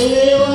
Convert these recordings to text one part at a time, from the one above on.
Deva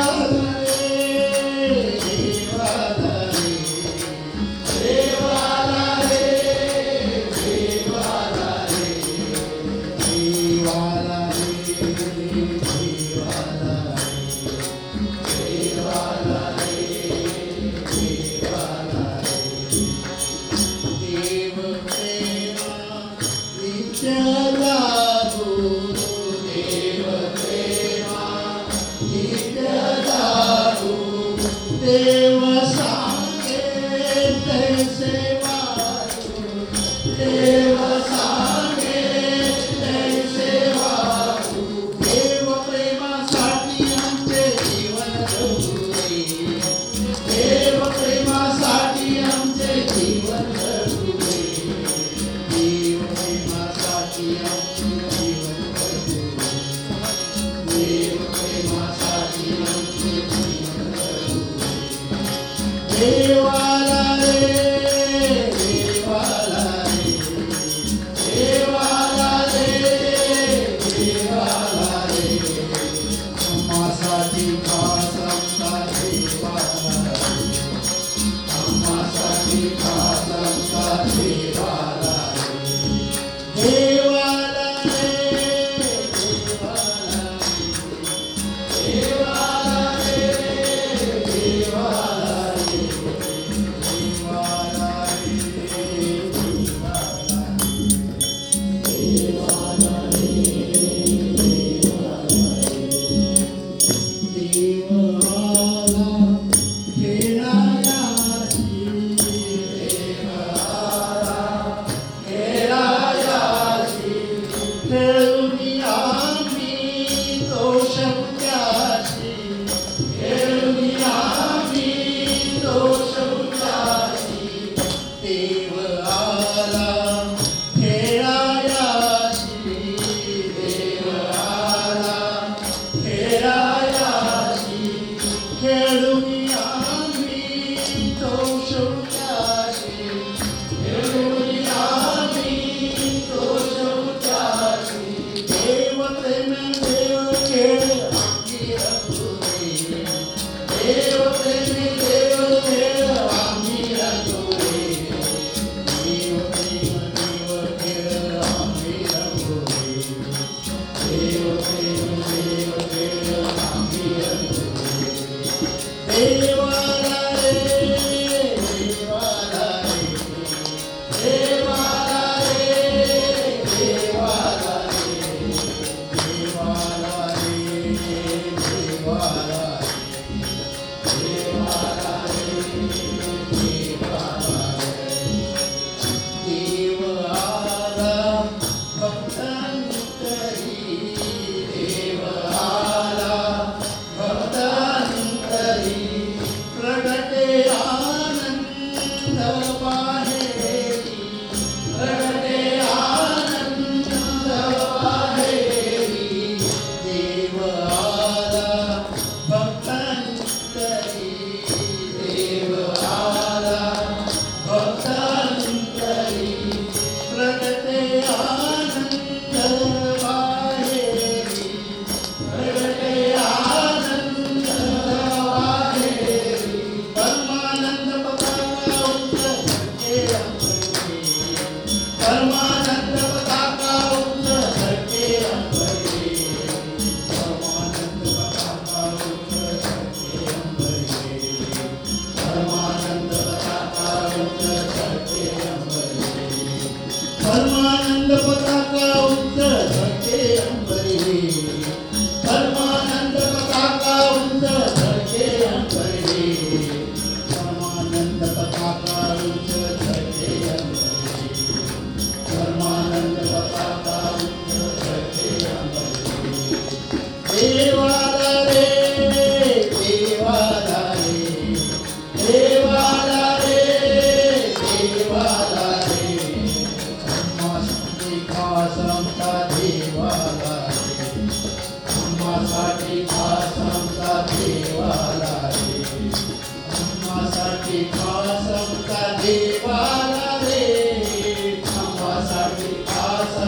happy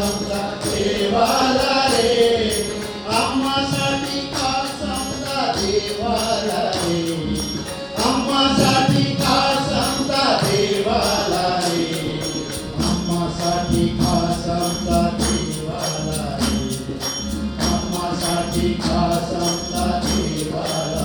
सांगता ठेवा रेसाठी खा सांगता ठेवा